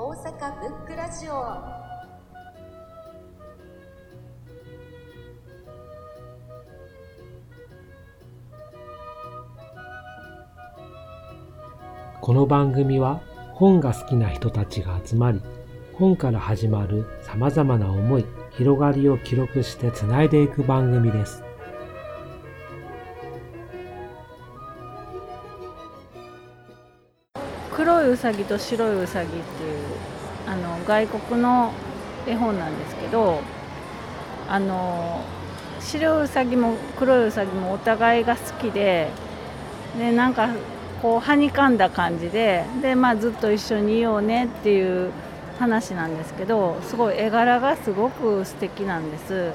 大阪ブックラジオこの番組は本が好きな人たちが集まり、本から始まる様々な思い、広がりを記録してつないでいく番組です。黒いうさぎと白いうさぎっていうあの外国の絵本なんですけどあの白いうさぎも黒いうさぎもお互いが好きででなんかこうはにかんだ感じでで、まあ、ずっと一緒にいようねっていう話なんですけどすごい絵柄がすごく素敵なんです。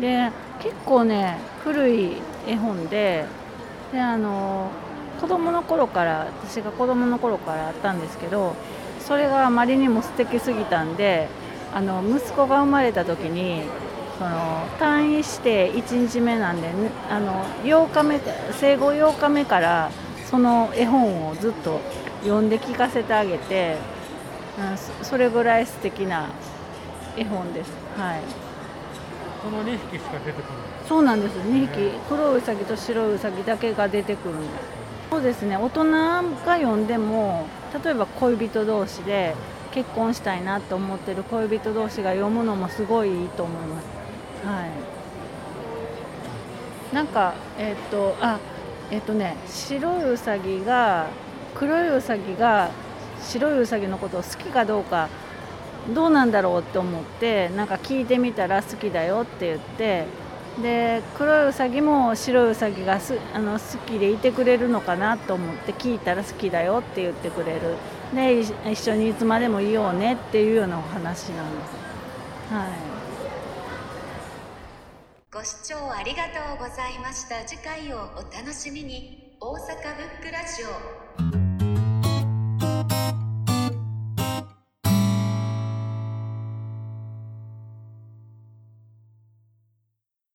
で結構ね古い絵本でであの子供の頃から私が子供の頃からあったんですけどそれがあまりにも素敵すぎたんであの息子が生まれた時にその退院して1日目なんで、ね、あの8日目生後8日目からその絵本をずっと読んで聞かせてあげて、うん、それぐらい素敵な絵本です。はい。この2匹しか出てこない。そうなんです。2匹。黒いうさぎと白いうさぎだけが出てくるんですそうですね。大人が読んでも例えば恋人同士で結婚したいなと思ってる恋人同士が読むのもすごいいいと思います。はい。なんかえっ、とあえっ、とね白いうさぎが黒いうさぎが白いうさぎのことを好きかどうかどうなんだろうって思ってなんか聞いてみたら好きだよって言ってで黒いうさぎも白いうさぎがすあの好きでいてくれるのかなと思って聞いたら好きだよって言ってくれる。で一緒にいつまでもいようねっていうようなお話なんです。はい。ご視聴ありがとうございました。次回をお楽しみに。大阪ブックラジオ。